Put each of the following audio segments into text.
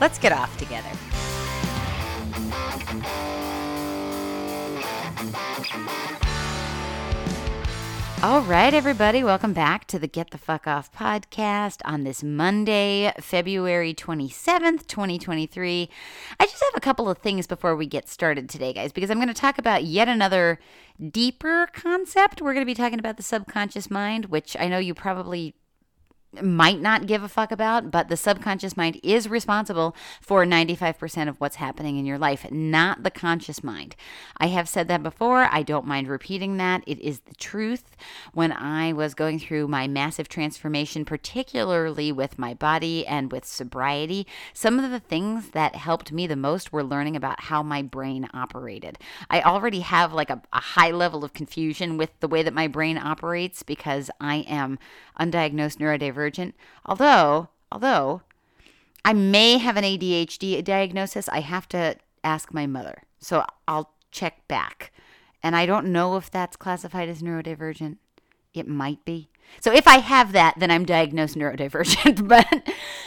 Let's get off together. All right, everybody, welcome back to the Get the Fuck Off podcast on this Monday, February 27th, 2023. I just have a couple of things before we get started today, guys, because I'm going to talk about yet another deeper concept. We're going to be talking about the subconscious mind, which I know you probably might not give a fuck about, but the subconscious mind is responsible for 95% of what's happening in your life, not the conscious mind. I have said that before. I don't mind repeating that. It is the truth. When I was going through my massive transformation, particularly with my body and with sobriety, some of the things that helped me the most were learning about how my brain operated. I already have like a, a high level of confusion with the way that my brain operates because I am undiagnosed neurodivergent. Although, although I may have an ADHD diagnosis, I have to ask my mother. So I'll check back. And I don't know if that's classified as neurodivergent. It might be. So if I have that, then I'm diagnosed neurodivergent. but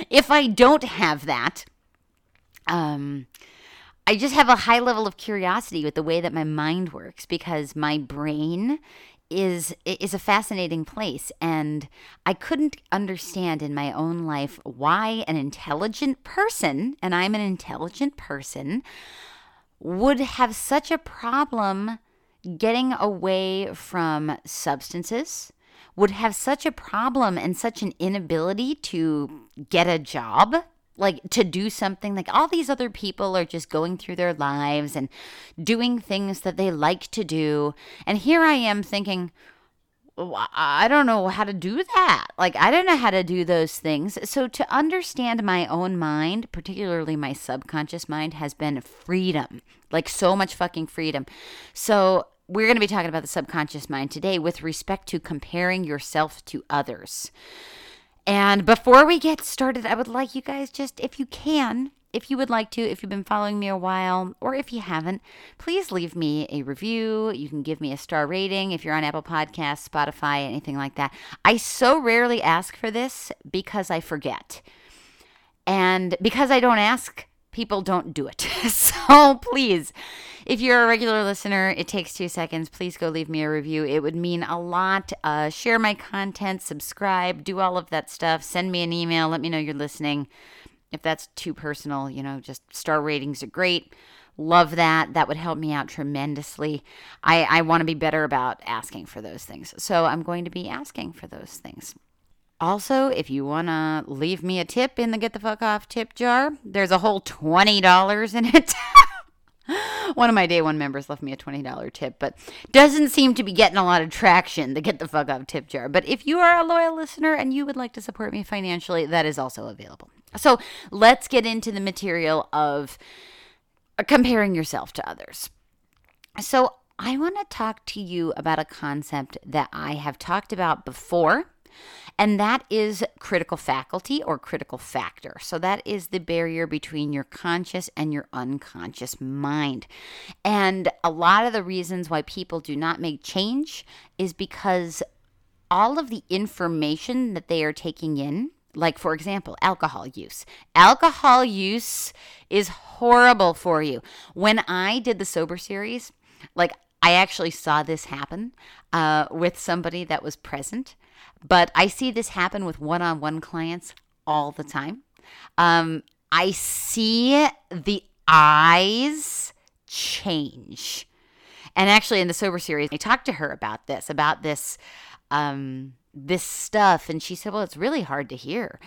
if I don't have that, um, I just have a high level of curiosity with the way that my mind works because my brain is is a fascinating place and I couldn't understand in my own life why an intelligent person and I'm an intelligent person would have such a problem getting away from substances would have such a problem and such an inability to get a job like to do something like all these other people are just going through their lives and doing things that they like to do. And here i am thinking i don't know how to do that. Like i don't know how to do those things. So to understand my own mind particularly my subconscious mind has been freedom like so much fucking freedom. So we're going to be talking about the subconscious mind today with respect to comparing yourself to others and before we get started, I would like you guys just, if you can, if you would like to, if you've been following me a while, or if you haven't, please leave me a review. You can give me a star rating if you're on Apple Podcasts, Spotify, anything like that. I so rarely ask for this because I forget. And because I don't ask, people don't do it. so please, if you're a regular listener, it takes two seconds. Please go leave me a review. It would mean a lot. Uh, share my content, subscribe, do all of that stuff. Send me an email. Let me know you're listening. If that's too personal, you know, just star ratings are great. Love that. That would help me out tremendously. I, I want to be better about asking for those things. So I'm going to be asking for those things. Also, if you want to leave me a tip in the Get the Fuck Off tip jar, there's a whole $20 in it. one of my day one members left me a $20 tip, but doesn't seem to be getting a lot of traction, the Get the Fuck Off tip jar. But if you are a loyal listener and you would like to support me financially, that is also available. So let's get into the material of comparing yourself to others. So I want to talk to you about a concept that I have talked about before and that is critical faculty or critical factor. So that is the barrier between your conscious and your unconscious mind. And a lot of the reasons why people do not make change is because all of the information that they are taking in like for example alcohol use alcohol use is horrible for you when i did the sober series like i actually saw this happen uh, with somebody that was present but I see this happen with one on one clients all the time. Um, I see the eyes change. And actually, in the sober series, I talked to her about this, about this, um, this stuff, and she said, "Well, it's really hard to hear."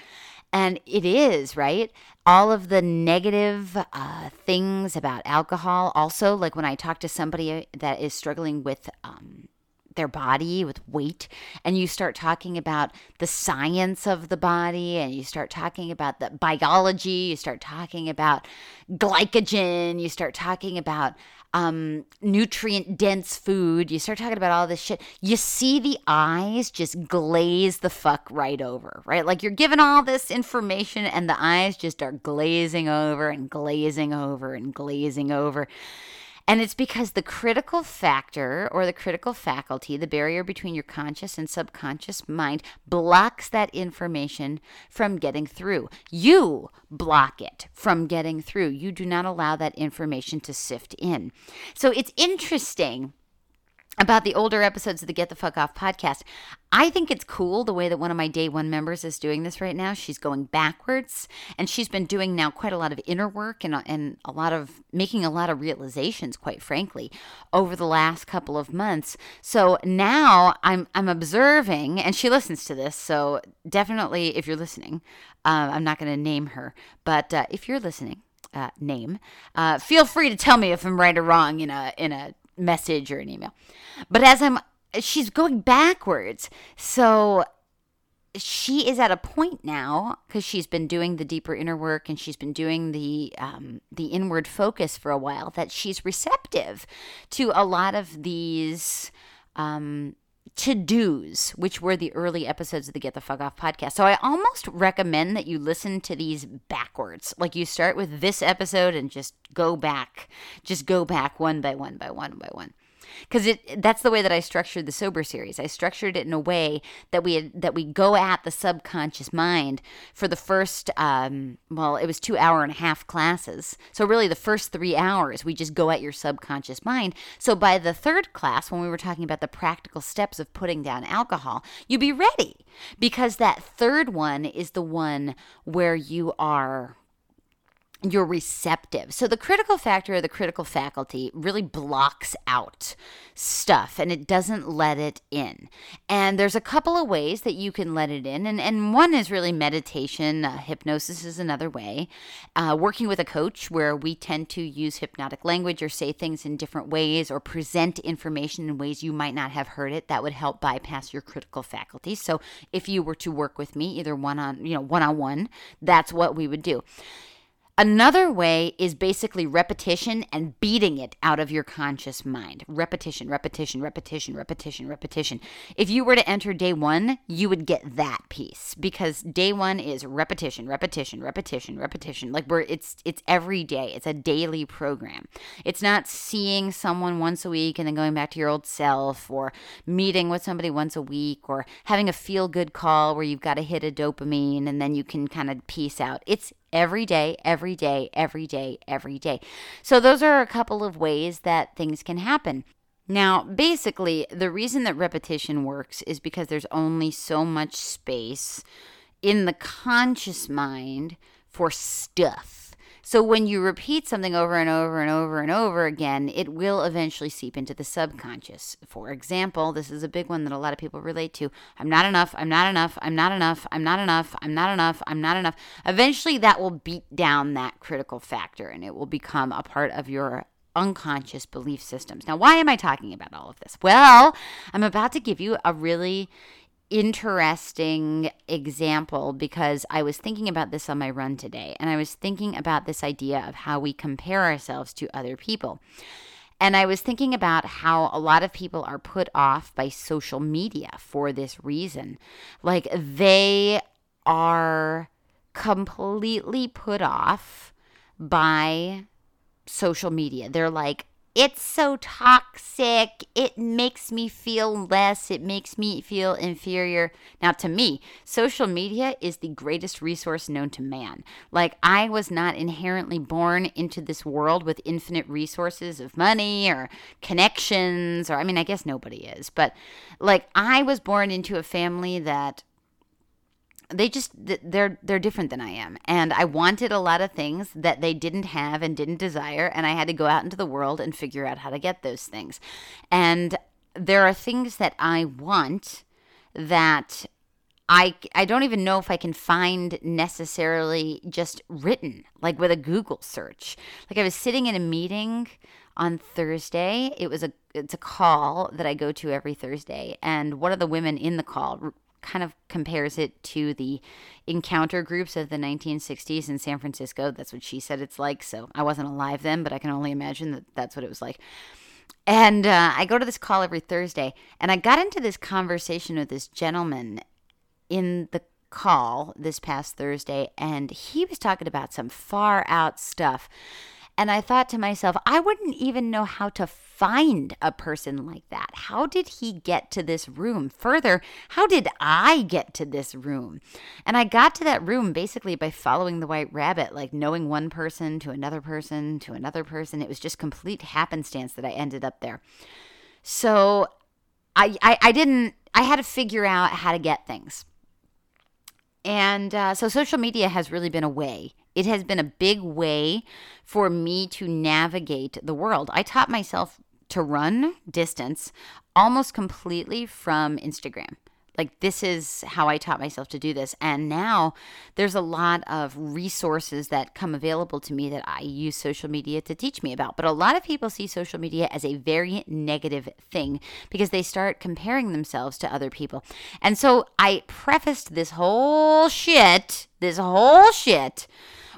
And it is, right? All of the negative uh, things about alcohol. Also, like when I talk to somebody that is struggling with um, their body with weight and you start talking about the science of the body and you start talking about the biology you start talking about glycogen you start talking about um, nutrient dense food you start talking about all this shit. You see the eyes just glaze the fuck right over right? Like you're given all this information and the eyes just are glazing over and glazing over and glazing over and it's because the critical factor or the critical faculty, the barrier between your conscious and subconscious mind, blocks that information from getting through. You block it from getting through. You do not allow that information to sift in. So it's interesting about the older episodes of the Get the Fuck Off podcast. I think it's cool the way that one of my day one members is doing this right now. She's going backwards and she's been doing now quite a lot of inner work and, and a lot of making a lot of realizations, quite frankly, over the last couple of months. So now I'm, I'm observing, and she listens to this. So definitely, if you're listening, uh, I'm not going to name her, but uh, if you're listening, uh, name, uh, feel free to tell me if I'm right or wrong in a in a message or an email. But as I'm, she's going backwards. So she is at a point now because she's been doing the deeper inner work and she's been doing the um, the inward focus for a while that she's receptive to a lot of these um, to dos, which were the early episodes of the Get the Fuck Off podcast. So I almost recommend that you listen to these backwards. Like you start with this episode and just go back, just go back one by one by one by one because it that's the way that I structured the sober series. I structured it in a way that we had, that we go at the subconscious mind for the first um, well, it was two hour and a half classes. So really, the first three hours we just go at your subconscious mind. So by the third class, when we were talking about the practical steps of putting down alcohol, you'd be ready because that third one is the one where you are you're receptive. So the critical factor or the critical faculty really blocks out stuff and it doesn't let it in. And there's a couple of ways that you can let it in. And, and one is really meditation. Uh, hypnosis is another way. Uh, working with a coach where we tend to use hypnotic language or say things in different ways or present information in ways you might not have heard it. That would help bypass your critical faculty. So if you were to work with me, either one on, you know, one on one, that's what we would do. Another way is basically repetition and beating it out of your conscious mind. Repetition, repetition, repetition, repetition, repetition. If you were to enter day one, you would get that piece because day one is repetition, repetition, repetition, repetition. Like we're it's it's every day. It's a daily program. It's not seeing someone once a week and then going back to your old self or meeting with somebody once a week or having a feel good call where you've got to hit a dopamine and then you can kind of peace out. It's every day, every day, every day, every day. So, those are a couple of ways that things can happen. Now, basically, the reason that repetition works is because there's only so much space in the conscious mind for stuff. So when you repeat something over and over and over and over again, it will eventually seep into the subconscious. For example, this is a big one that a lot of people relate to. I'm not enough. I'm not enough. I'm not enough. I'm not enough. I'm not enough. I'm not enough. Eventually, that will beat down that critical factor and it will become a part of your unconscious belief systems. Now, why am I talking about all of this? Well, I'm about to give you a really interesting example because I was thinking about this on my run today, and I was thinking about this idea of how we compare ourselves to other people. And I was thinking about how a lot of people are put off by social media for this reason. Like they are completely put off by social media. They're like, it's so toxic. It makes me feel less. It makes me feel inferior. Now, to me, social media is the greatest resource known to man. Like, I was not inherently born into this world with infinite resources of money or connections, or I mean, I guess nobody is, but like, I was born into a family that they just they're they're different than I am and I wanted a lot of things that they didn't have and didn't desire and I had to go out into the world and figure out how to get those things. And there are things that I want that I I don't even know if I can find necessarily just written like with a Google search. Like I was sitting in a meeting on Thursday. It was a it's a call that I go to every Thursday and one of the women in the call kind of compares it to the encounter groups of the 1960s in San Francisco. That's what she said it's like. So I wasn't alive then, but I can only imagine that that's what it was like. And uh, I go to this call every Thursday, and I got into this conversation with this gentleman in the call this past Thursday, and he was talking about some far out stuff and I thought to myself, I wouldn't even know how to find a person like that. How did he get to this room? Further, how did I get to this room? And I got to that room basically by following the white rabbit, like knowing one person to another person to another person. It was just complete happenstance that I ended up there. So I, I, I didn't, I had to figure out how to get things. And uh, so social media has really been a way it has been a big way for me to navigate the world. I taught myself to run distance almost completely from Instagram. Like, this is how I taught myself to do this. And now there's a lot of resources that come available to me that I use social media to teach me about. But a lot of people see social media as a very negative thing because they start comparing themselves to other people. And so I prefaced this whole shit, this whole shit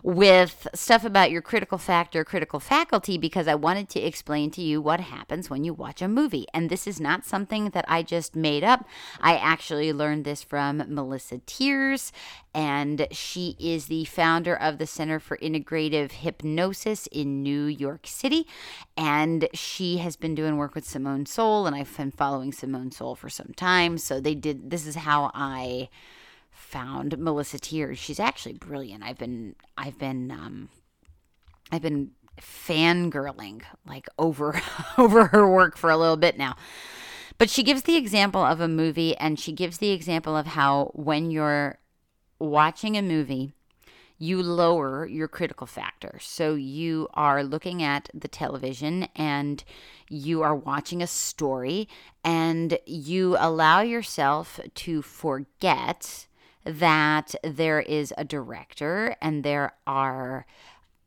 with stuff about your critical factor, critical faculty, because I wanted to explain to you what happens when you watch a movie. And this is not something that I just made up. I actually learned this from Melissa Tiers, and she is the founder of the Center for Integrative Hypnosis in New York City. And she has been doing work with Simone Seol, and I've been following Simone Seol for some time. So they did, this is how I found Melissa Tiers. She's actually brilliant. I've been I've been um I've been fangirling like over over her work for a little bit now. But she gives the example of a movie and she gives the example of how when you're watching a movie, you lower your critical factor. So you are looking at the television and you are watching a story and you allow yourself to forget that there is a director and there are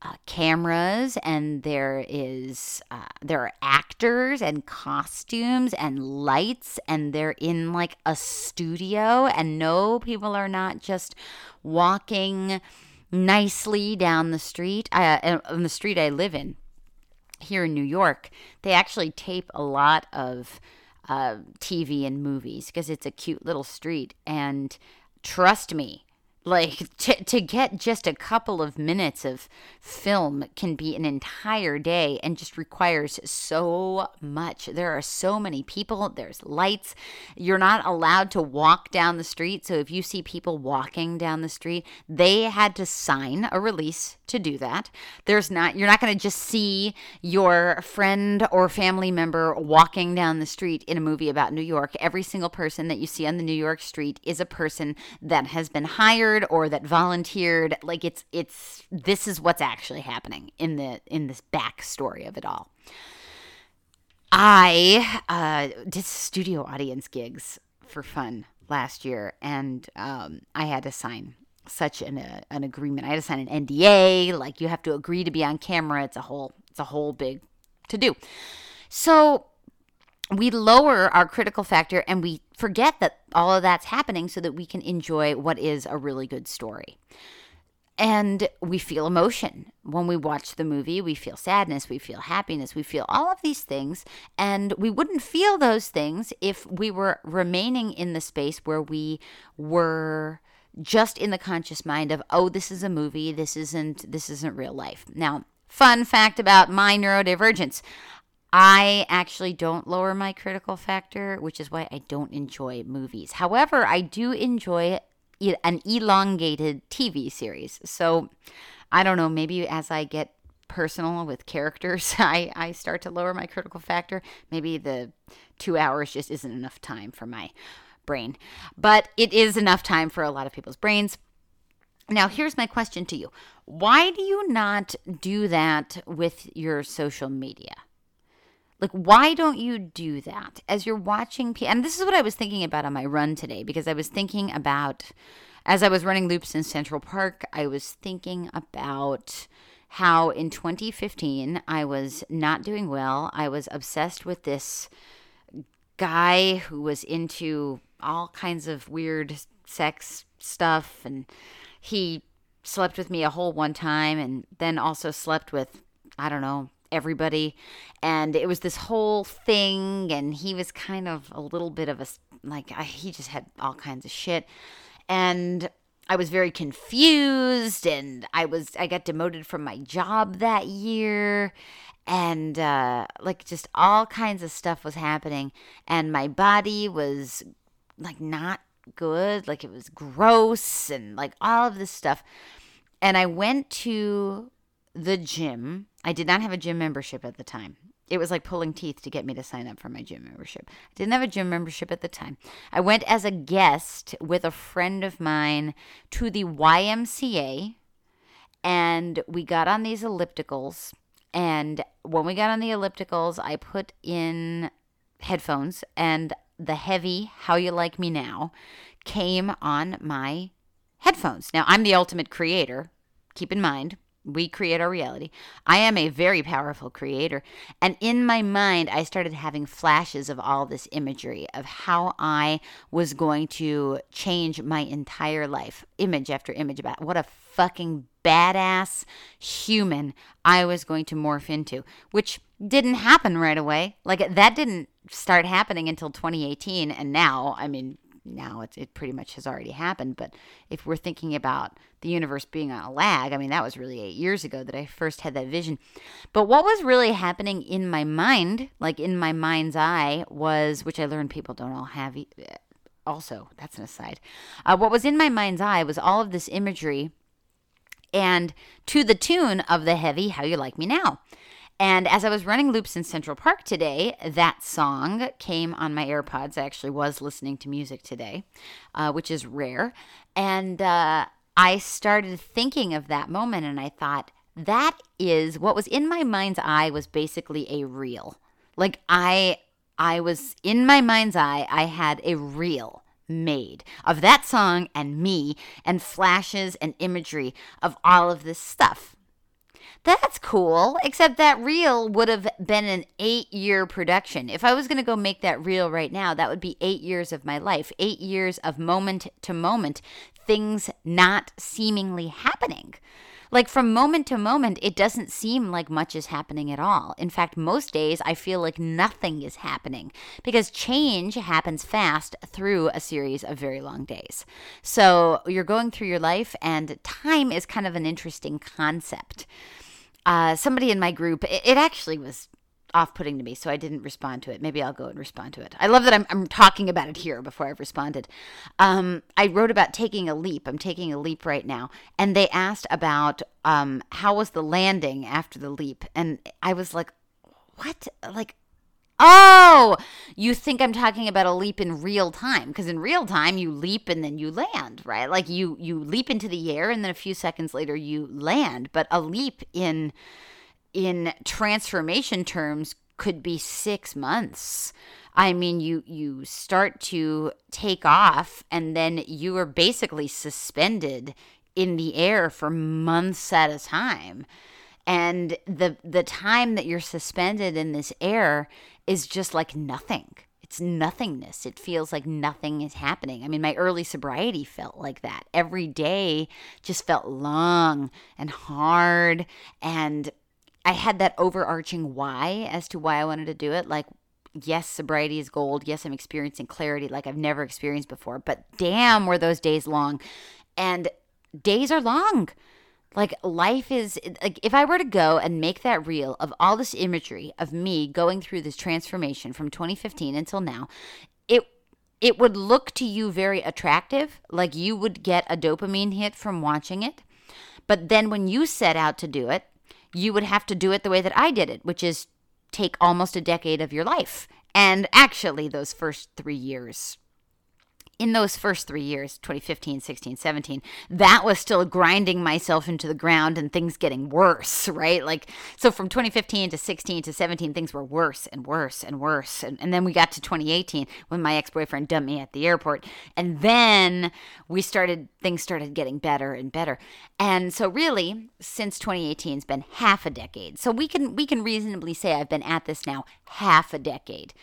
uh, cameras and there is uh, there are actors and costumes and lights and they're in like a studio and no people are not just walking nicely down the street uh, on the street I live in here in New York. They actually tape a lot of uh, TV and movies because it's a cute little street and trust me, like to, to get just a couple of minutes of film can be an entire day and just requires so much. There are so many people, there's lights. You're not allowed to walk down the street. So if you see people walking down the street, they had to sign a release to do that. There's not you're not going to just see your friend or family member walking down the street in a movie about New York. Every single person that you see on the New York street is a person that has been hired or that volunteered. Like it's it's this is what's actually happening in the in this backstory of it all. I uh, did studio audience gigs for fun last year, and um, I had to sign such an uh, an agreement. I had to sign an NDA. Like you have to agree to be on camera. It's a whole it's a whole big to do. So we lower our critical factor and we forget that all of that's happening so that we can enjoy what is a really good story. And we feel emotion. When we watch the movie, we feel sadness, we feel happiness, we feel all of these things. And we wouldn't feel those things if we were remaining in the space where we were just in the conscious mind of oh this is a movie this isn't this isn't real life now fun fact about my neurodivergence I actually don't lower my critical factor, which is why I don't enjoy movies. However, I do enjoy an elongated TV series. So I don't know, maybe as I get personal with characters, I, I start to lower my critical factor. Maybe the two hours just isn't enough time for my brain. But it is enough time for a lot of people's brains. Now, here's my question to you Why do you not do that with your social media? Like, why don't you do that as you're watching? and this is what I was thinking about on my run today because I was thinking about, as I was running loops in Central Park, I was thinking about how in 2015 I was not doing well. I was obsessed with this guy who was into all kinds of weird sex stuff and he slept with me a whole one time and then also slept with I don't know everybody. And it was this whole thing and he was kind of a little bit of a like I, he just had all kinds of shit. And I was very confused and I was I got demoted from my job that year. And uh like just all kinds of stuff was happening. And my body was like not good like it was gross and like all of this stuff and I went to the gym I did not have a gym membership at the time. It was like pulling teeth to get me to sign up for my gym membership. I didn't have a gym membership at the time. I went as a guest with a friend of mine to the YMCA and we got on these ellipticals. And when we got on the ellipticals, I put in headphones and the heavy How You Like Me Now came on my headphones. Now, I'm the ultimate creator, keep in mind. We create our reality. I am a very powerful creator. And in my mind, I started having flashes of all this imagery of how I was going to change my entire life, image after image about what a fucking badass human I was going to morph into, which didn't happen right away. Like that didn't start happening until 2018. And now, I mean, now it, it pretty much has already happened. But if we're thinking about the universe being on a lag, I mean, that was really eight years ago that I first had that vision. But what was really happening in my mind, like in my mind's eye, was, which I learned people don't all have. Also, that's an aside. Uh, what was in my mind's eye was all of this imagery and to the tune of the heavy How You Like Me Now. And as I was running loops in Central Park today, that song came on my AirPods. I actually was listening to music today, uh, which is rare. And uh, I started thinking of that moment and I thought, that is what was in my mind's eye was basically a reel. Like I I was in my mind's eye, I had a reel made of that song and me and flashes and imagery of all of this stuff. That's cool, except that reel would have been an eight year production. If I was going to go make that reel right now, that would be eight years of my life, eight years of moment to moment, things not seemingly happening. Like from moment to moment, it doesn't seem like much is happening at all. In fact, most days I feel like nothing is happening because change happens fast through a series of very long days. So you're going through your life, and time is kind of an interesting concept uh, somebody in my group, it, it actually was off putting to me, so I didn't respond to it. Maybe I'll go and respond to it. I love that I'm, I'm talking about it here before I've responded. Um, I wrote about taking a leap. I'm taking a leap right now. And they asked about um, how was the landing after the leap. And I was like, what? Like, Oh, you think I'm talking about a leap in real time because in real time you leap and then you land, right? Like you you leap into the air and then a few seconds later you land, but a leap in in transformation terms could be 6 months. I mean, you you start to take off and then you are basically suspended in the air for months at a time. And the the time that you're suspended in this air is just like nothing. It's nothingness. It feels like nothing is happening. I mean my early sobriety felt like that. Every day just felt long and hard and i had that overarching why as to why i wanted to do it like yes, sobriety is gold. Yes, I'm experiencing clarity like I've never experienced before. But damn, were those days long. And days are long. Like life is like if I were to go and make that reel of all this imagery of me going through this transformation from 2015 until now, it it would look to you very attractive, like you would get a dopamine hit from watching it. But then when you set out to do it, you would have to do it the way that I did it, which is take almost a decade of your life. And actually those first 3 years in those first three years 2015 16 17 that was still grinding myself into the ground and things getting worse right? Like so from 2015 to 16 to 17 things were worse and worse and worse. And, and then we got to 2018 when my ex-boyfriend dumped me at the airport. And then we started things started getting better and better. And so really since 2018 has been half a decade. So we can we can reasonably say i've been at this now half a decade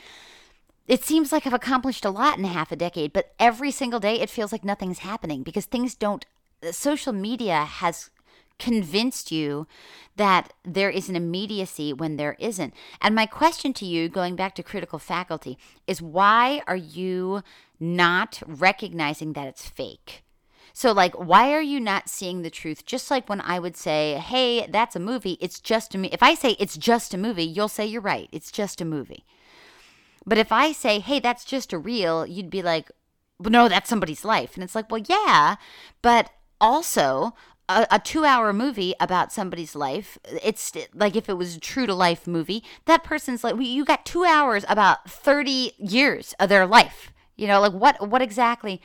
it seems like I've accomplished a lot in half a decade, but every single day it feels like nothing's happening because things don't. Uh, social media has convinced you that there is an immediacy when there isn't. And my question to you, going back to critical faculty, is why are you not recognizing that it's fake? So, like, why are you not seeing the truth? Just like when I would say, hey, that's a movie, it's just a movie. If I say it's just a movie, you'll say you're right, it's just a movie. But if I say, hey, that's just a reel, you'd be like, well, no, that's somebody's life. And it's like, well, yeah, but also a, a, two hour movie about somebody's life it's like if it was a true to life movie that person's like you got two hours about 30 years of their life you know like what what exactly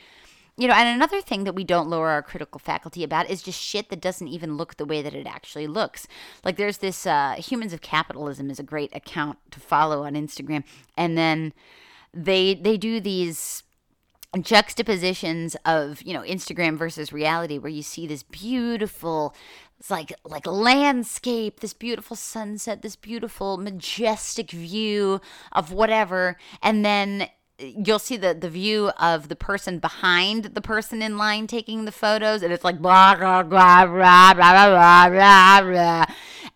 you know, and another thing that we don't lower our critical faculty about is just shit that doesn't even look the way that it actually looks. Like there's this uh, Humans of Capitalism is a great account to follow on Instagram, and then they they do these juxtapositions of you know Instagram versus reality, where you see this beautiful it's like like landscape this beautiful sunset this beautiful majestic view of whatever and then you'll see the the view of the person behind the person in line taking the photos and it's like blah blah blah blah blah blah blah blah.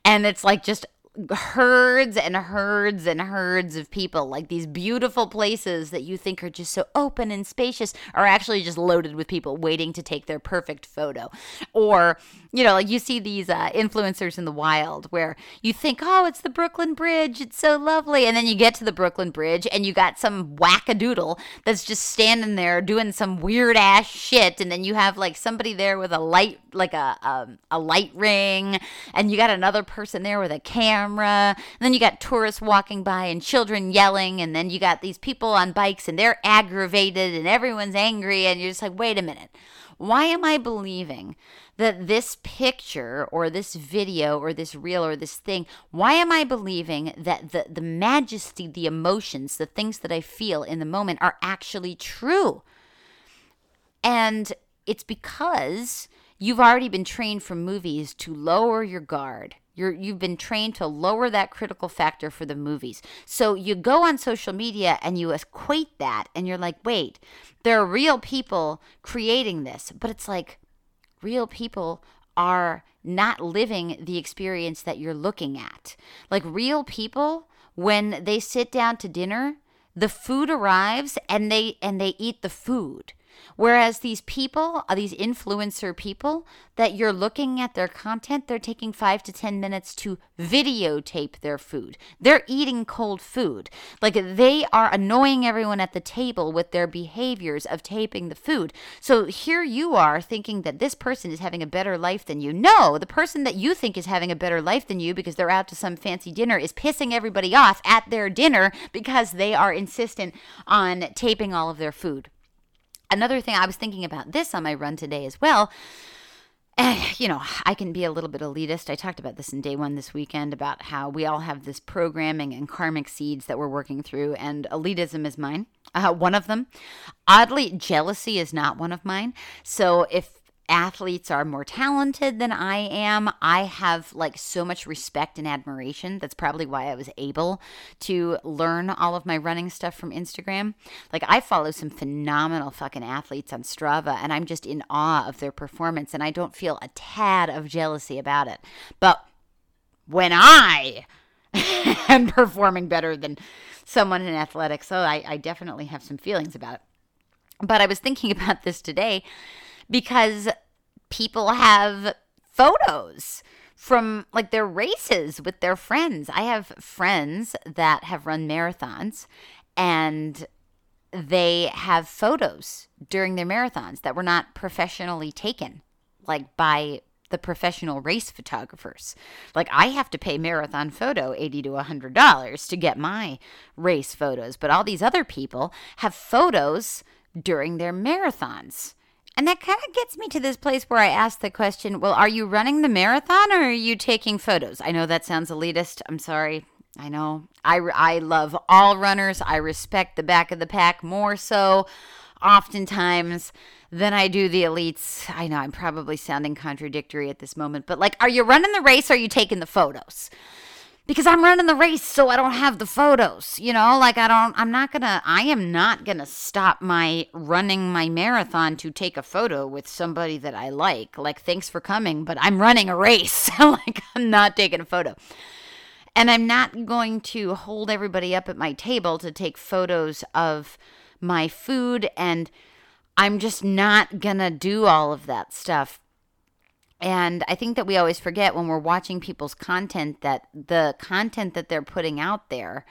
And it's like just herds and herds and herds of people like these beautiful places that you think are just so open and spacious are actually just loaded with people waiting to take their perfect photo. Or you know like you see these uh, influencers in the wild where you think oh it's the brooklyn bridge. It's so lovely. And then you get to the brooklyn bridge and you got some wackadoodle that's just standing there doing some weird ass shit. And then you have like somebody there with a light like a um, a light ring. And you got another person there with a camera camera. And then you got tourists walking by and children yelling. And then you got these people on bikes and they're aggravated and everyone's angry. And you're just like, wait a minute. Why am I believing that this picture or this video or this reel or this thing, why am I believing that the, the majesty, the emotions, the things that I feel in the moment are actually true? And it's because you've already been trained from movies to lower your guard you're you've been trained to lower that critical factor for the movies. So you go on social media and you equate that and you're like, "Wait, there are real people creating this." But it's like real people are not living the experience that you're looking at. Like real people when they sit down to dinner, the food arrives and they and they eat the food. Whereas these people, uh, these influencer people that you're looking at their content, they're taking five to 10 minutes to videotape their food. They're eating cold food. Like they are annoying everyone at the table with their behaviors of taping the food. So here you are thinking that this person is having a better life than you. No, the person that you think is having a better life than you because they're out to some fancy dinner is pissing everybody off at their dinner because they are insistent on taping all of their food. Another thing I was thinking about this on my run today as well. Eh, you know, I can be a little bit elitist. I talked about this in day one this weekend about how we all have this programming and karmic seeds that we're working through, and elitism is mine. Uh, one of them. Oddly, jealousy is not one of mine. So if athletes are more talented than I am. I have like so much respect and admiration. That's probably why I was able to learn all of my running stuff from Instagram. Like I follow some phenomenal fucking athletes on Strava and I'm just in awe of their performance and I don't feel a tad of jealousy about it. But when I am performing better than someone in athletics, so I, I definitely have some feelings about it. But I was thinking about this today because people have photos from like their races with their friends. I have friends that have run marathons and they have photos during their marathons that were not professionally taken like by the professional race photographers. Like I have to pay MarathonFoto 80 to 100 dollars to get my race photos, but all these other people have photos during their marathons. And that kind of gets me to this place where I ask the question well, are you running the marathon or are you taking photos? I know that sounds elitist. I'm sorry. I know. I, I love all runners. I respect the back of the pack more so oftentimes than I do the elites. I know I'm probably sounding contradictory at this moment, but like, are you running the race or are you taking the photos? Because I'm running the race, so I don't have the photos. You know, like I don't, I'm not gonna, I am not gonna stop my running my marathon to take a photo with somebody that I like. Like, thanks for coming, but I'm running a race. like, I'm not taking a photo. And I'm not going to hold everybody up at my table to take photos of my food and I'm just not gonna do all of that stuff. And I think that we always forget when we're watching people's content that the content that they're putting out there,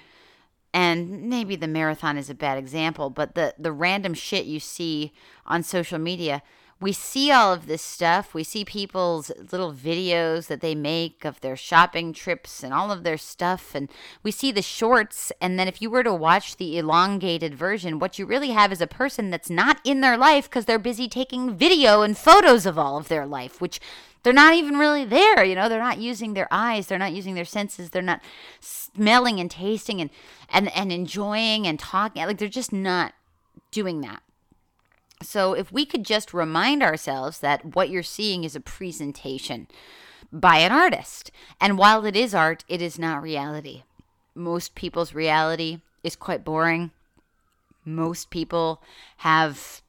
and maybe the marathon is a bad example, but the, the random shit you see on social media, we see all of this stuff. We see people's little videos that they make of their shopping trips and all of their stuff. And we see the shorts. And then if you were to watch the elongated version, what you really have is a person that's not in their life because they're busy taking video and photos of all of their life, which they're not even really there. You know, they're not using their eyes, they're not using their senses, they're not smelling and tasting and, and, and enjoying and talking. Like they're just not doing that. So, if we could just remind ourselves that what you're seeing is a presentation by an artist, and while it is art, it is not reality. Most people's reality is quite boring. Most people have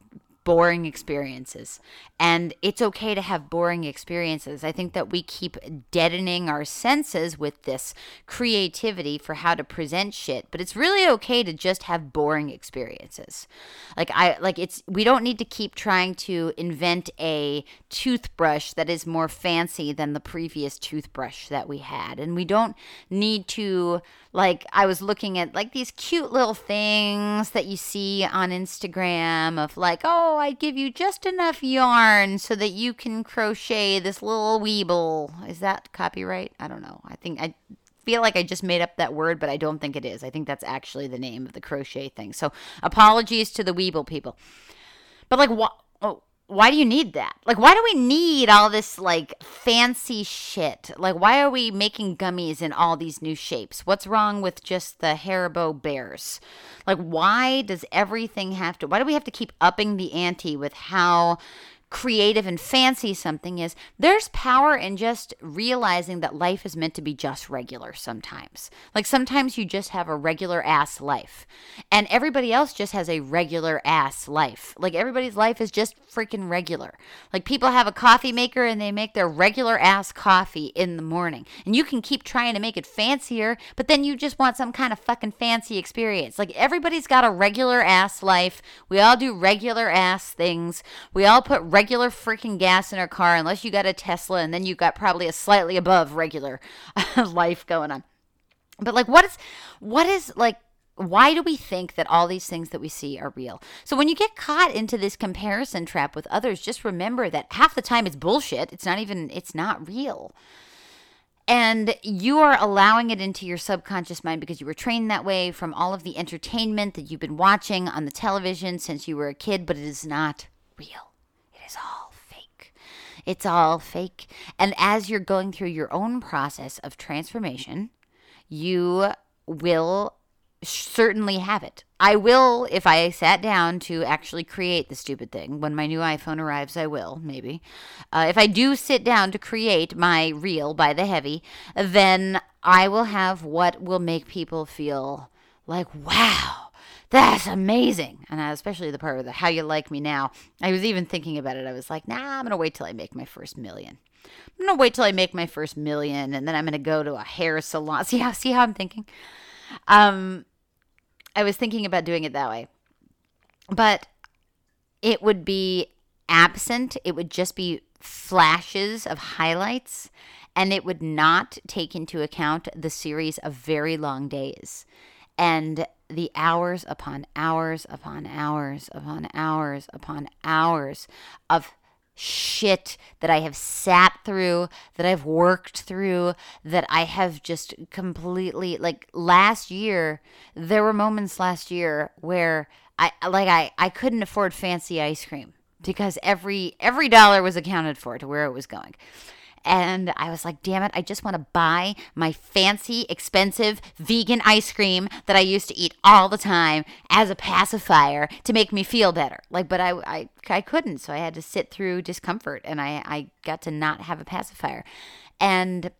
boring experiences. And it's okay to have boring experiences. I think that we keep deadening our senses with this creativity for how to present shit, but it's really okay to just have boring experiences. Like I like it's we don't need to keep trying to invent a toothbrush that is more fancy than the previous toothbrush that we had. And we don't need to like I was looking at like these cute little things that you see on Instagram of like, oh, I'd give you just enough yarn so that you can crochet this little weeble. Is that copyright? I don't know. I think I feel like I just made up that word, but I don't think it is. I think that's actually the name of the crochet thing. So apologies to the weeble people. But like what? Why do you need that? Like, why do we need all this like fancy shit? Like, why are we making gummies in all these new shapes? What's wrong with just the Haribo bears? Like, why does everything have to? Why do we have to keep upping the ante with how creative and fancy something is, there's power in just realizing that life is meant to be just regular sometimes. Like sometimes you just have a regular ass life, and everybody else just has a regular ass life. Like everybody's life is just freaking regular. Like people have a coffee maker and they make their regular ass coffee in the morning, and you can keep trying to make it fancier, but then you just want some kind of fucking fancy experience. Like everybody's got a regular ass life. We all do regular ass things. We all put regular regular freaking gas in her car unless you got a Tesla and then you got probably a slightly above regular life going on. But like what is what is like why do we think that all these things that we see are real? So when you get caught into this comparison trap with others, just remember that half the time it's bullshit. It's not even it's not real. And you are allowing it into your subconscious mind because you were trained that way from all of the entertainment that you've been watching on the television since you were a kid, but it is not real is all fake. It's all fake. And as you're going through your own process of transformation, you will certainly have it. I will, if I sat down to actually create the stupid thing. When my new iPhone arrives, I will, maybe. Uh, if I do sit down to create my reel by the heavy, then I will have what will make people feel like, wow, that's amazing. And especially the part of the how you like me now. I was even thinking about it. I was like, nah, I'm going to wait till I make my first million. I'm going to wait till I make my first million and then I'm going to go to a hair salon. See how, see how I'm thinking? Um, I was thinking about doing it that way. But it would be absent. It would just be flashes of highlights and it would not take into account the series of very long days. And the hours upon hours upon hours upon hours upon hours of shit that I have sat through, that I've worked through, that I have just completely like last year, there were moments last year where I like I I couldn't afford fancy ice cream because every every dollar was accounted for to where it was going. And I was like, damn it, I just want to buy my fancy, expensive vegan ice cream that I used to eat all the time as a pacifier to make me feel better. Like, but I, I, I couldn't. So I had to sit through discomfort and I, I got to not have a pacifier. And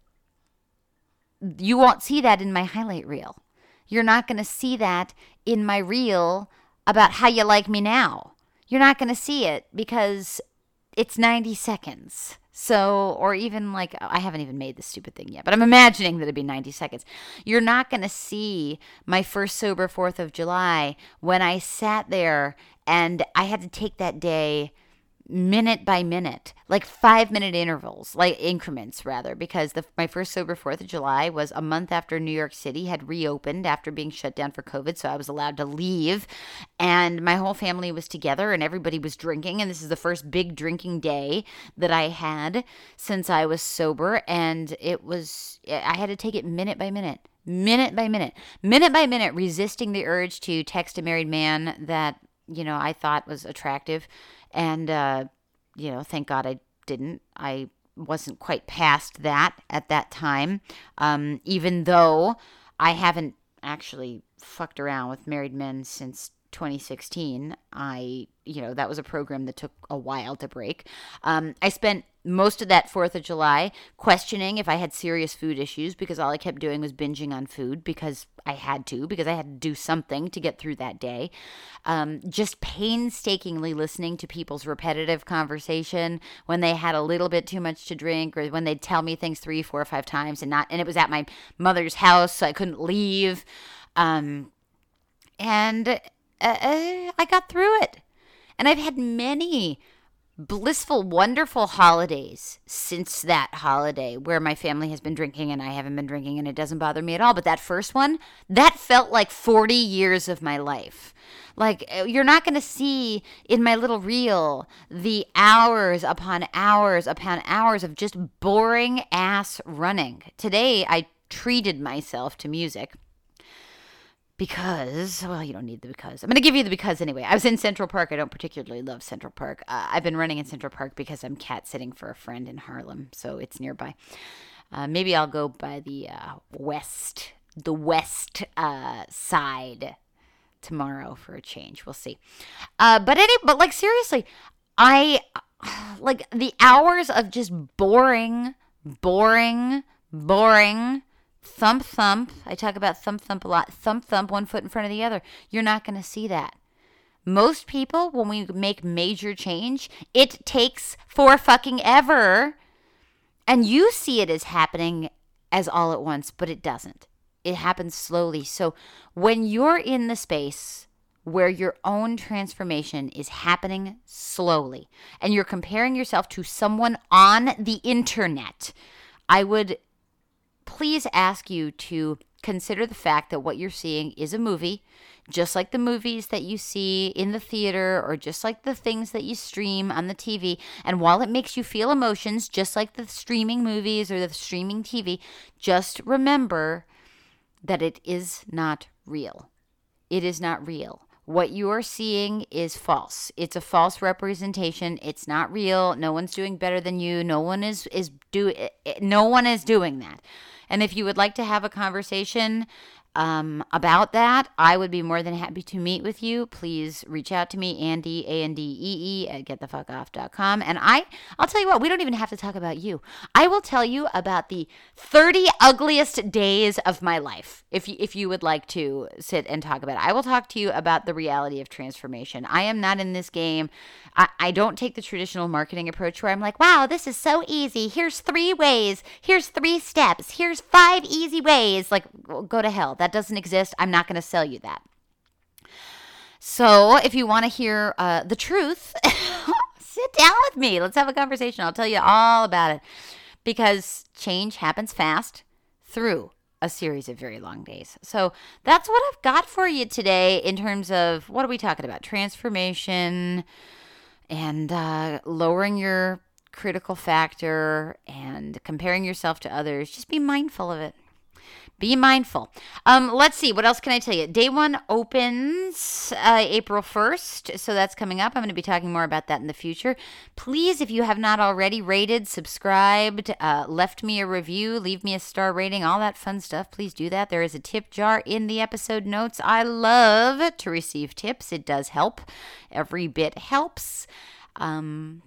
you won't see that in my highlight reel. You're not going to see that in my reel about how you like me now. You're not going to see it because it's 90 seconds. So, or even like, I haven't even made this stupid thing yet, but I'm imagining that it'd be 90 seconds. You're not going to see my first sober 4th of July when I sat there and I had to take that day minute by minute, like five minute intervals, like increments rather, because the, my first sober Fourth of July was a month after New York City had reopened after being shut down for COVID, so I was allowed to leave, and my whole family was together and everybody was drinking, and this is the first big drinking day that I had since I was sober, and it was I had to take it minute by minute minute by minute, minute by minute, resisting the urge to text a married man that, you know, I thought was attractive and, uh, you know, thank God I didn't. I wasn't quite past that at that time, um, even though I haven't actually fucked around with married men since 2016. I, you know, that was a program that took a while to break. Um, I spent most of that 4th of July questioning if I had serious food issues because all I kept doing was binging on food because I had to, because I had to do something to get through that day. Um, just painstakingly listening to people's repetitive conversation when they had a little bit too much to drink or when they'd tell me things three, four, or five times and not, and it was at my mother's house, so I couldn't leave. Um, and uh, uh I got through it. And I've had many blissful, wonderful holidays since that holiday where my family has been drinking and I haven't been drinking and it doesn't bother me at all. But that first one, that felt like 40 years of my life. Like, uh, you're not going to see in my little reel the hours upon hours upon hours of just boring ass running. Today, I treated myself to music because well you don't need the because. I'm going to give you the because anyway. I was in central park. I don't particularly love central park. Uh, i've been running in central park because i'm cat sitting for a friend in harlem so it's nearby. Uh, maybe i'll go by the uh, west the west uh, side tomorrow for a change. We'll see. Uh, but any but like seriously i like the hours of just boring boring boring thump thump. I talk about thump thump a lot. Thump thump, one foot in front of the other. You're not going to see that. Most people, when we make major change, it takes for fucking ever. And you see it as happening as all at once, but it doesn't. It happens slowly. So when you're in the space where your own transformation is happening slowly and you're comparing yourself to someone on the internet, I would please ask you to consider the fact that what you're seeing is a movie, just like the movies that you see in the theater or just like the things that you stream on the TV. And while it makes you feel emotions, just like the streaming movies or the streaming TV, just remember that it is not real. It is not real. What you are seeing is false. It's a false representation. It's not real. No one's doing better than you. No one is is do eh, eh, no one is doing that. And if you would like to have a conversation um, about that, I would be more than happy to meet with you. Please reach out to me, Andy, A N D E E, at getthefuckoff.com. And I, I'll tell you what, we don't even have to talk about you. I will tell you about the 30 ugliest days of my life if you, if you would like to sit and talk about it. I will talk to you about the reality of transformation. I am not in this game. I, I don't take the traditional marketing approach where I'm like, wow, this is so easy. Here's three ways. Here's three steps. Here's five easy ways. Like, go to hell that doesn't exist. I'm not going to sell you that. So, if you want to hear uh, the truth, sit down with me. Let's have a conversation. I'll tell you all about it because change happens fast through a series of very long days. So, that's what I've got for you today in terms of what are we talking about? Transformation and uh, lowering your critical factor and comparing yourself to others. Just be mindful of it be mindful. Um, let's see. What else can I tell you? Day one opens uh, April 1st. So that's coming up. I'm going to be talking more about that in the future. Please, if you have not already rated, subscribed, uh, left me a review, leave me a star rating, all that fun stuff, please do that. There is a tip jar in the episode notes. I love to receive tips, it does help. Every bit helps. Um,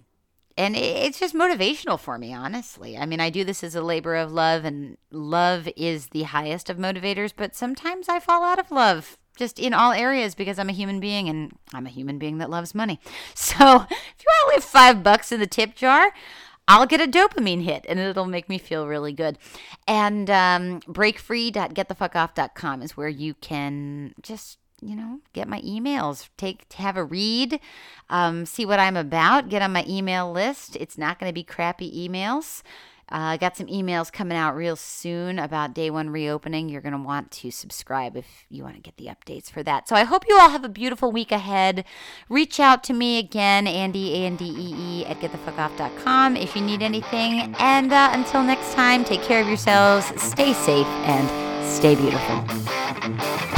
and it's just motivational for me honestly i mean i do this as a labor of love and love is the highest of motivators but sometimes i fall out of love just in all areas because i'm a human being and i'm a human being that loves money so if you want to leave five bucks in the tip jar I'll get a dopamine hit and it'll make me feel really good. And um, breakfree.getthefuckoff.com is where you can just you know, get my emails, take have a read, um, see what I'm about, get on my email list. It's not going to be crappy emails. I uh, got some emails coming out real soon about day one reopening. You're going to want to subscribe if you want to get the updates for that. So I hope you all have a beautiful week ahead. Reach out to me again, Andy, A-N-D-E-E, at getthefuckoff.com if you need anything. And uh, until next time, take care of yourselves, stay safe, and stay beautiful.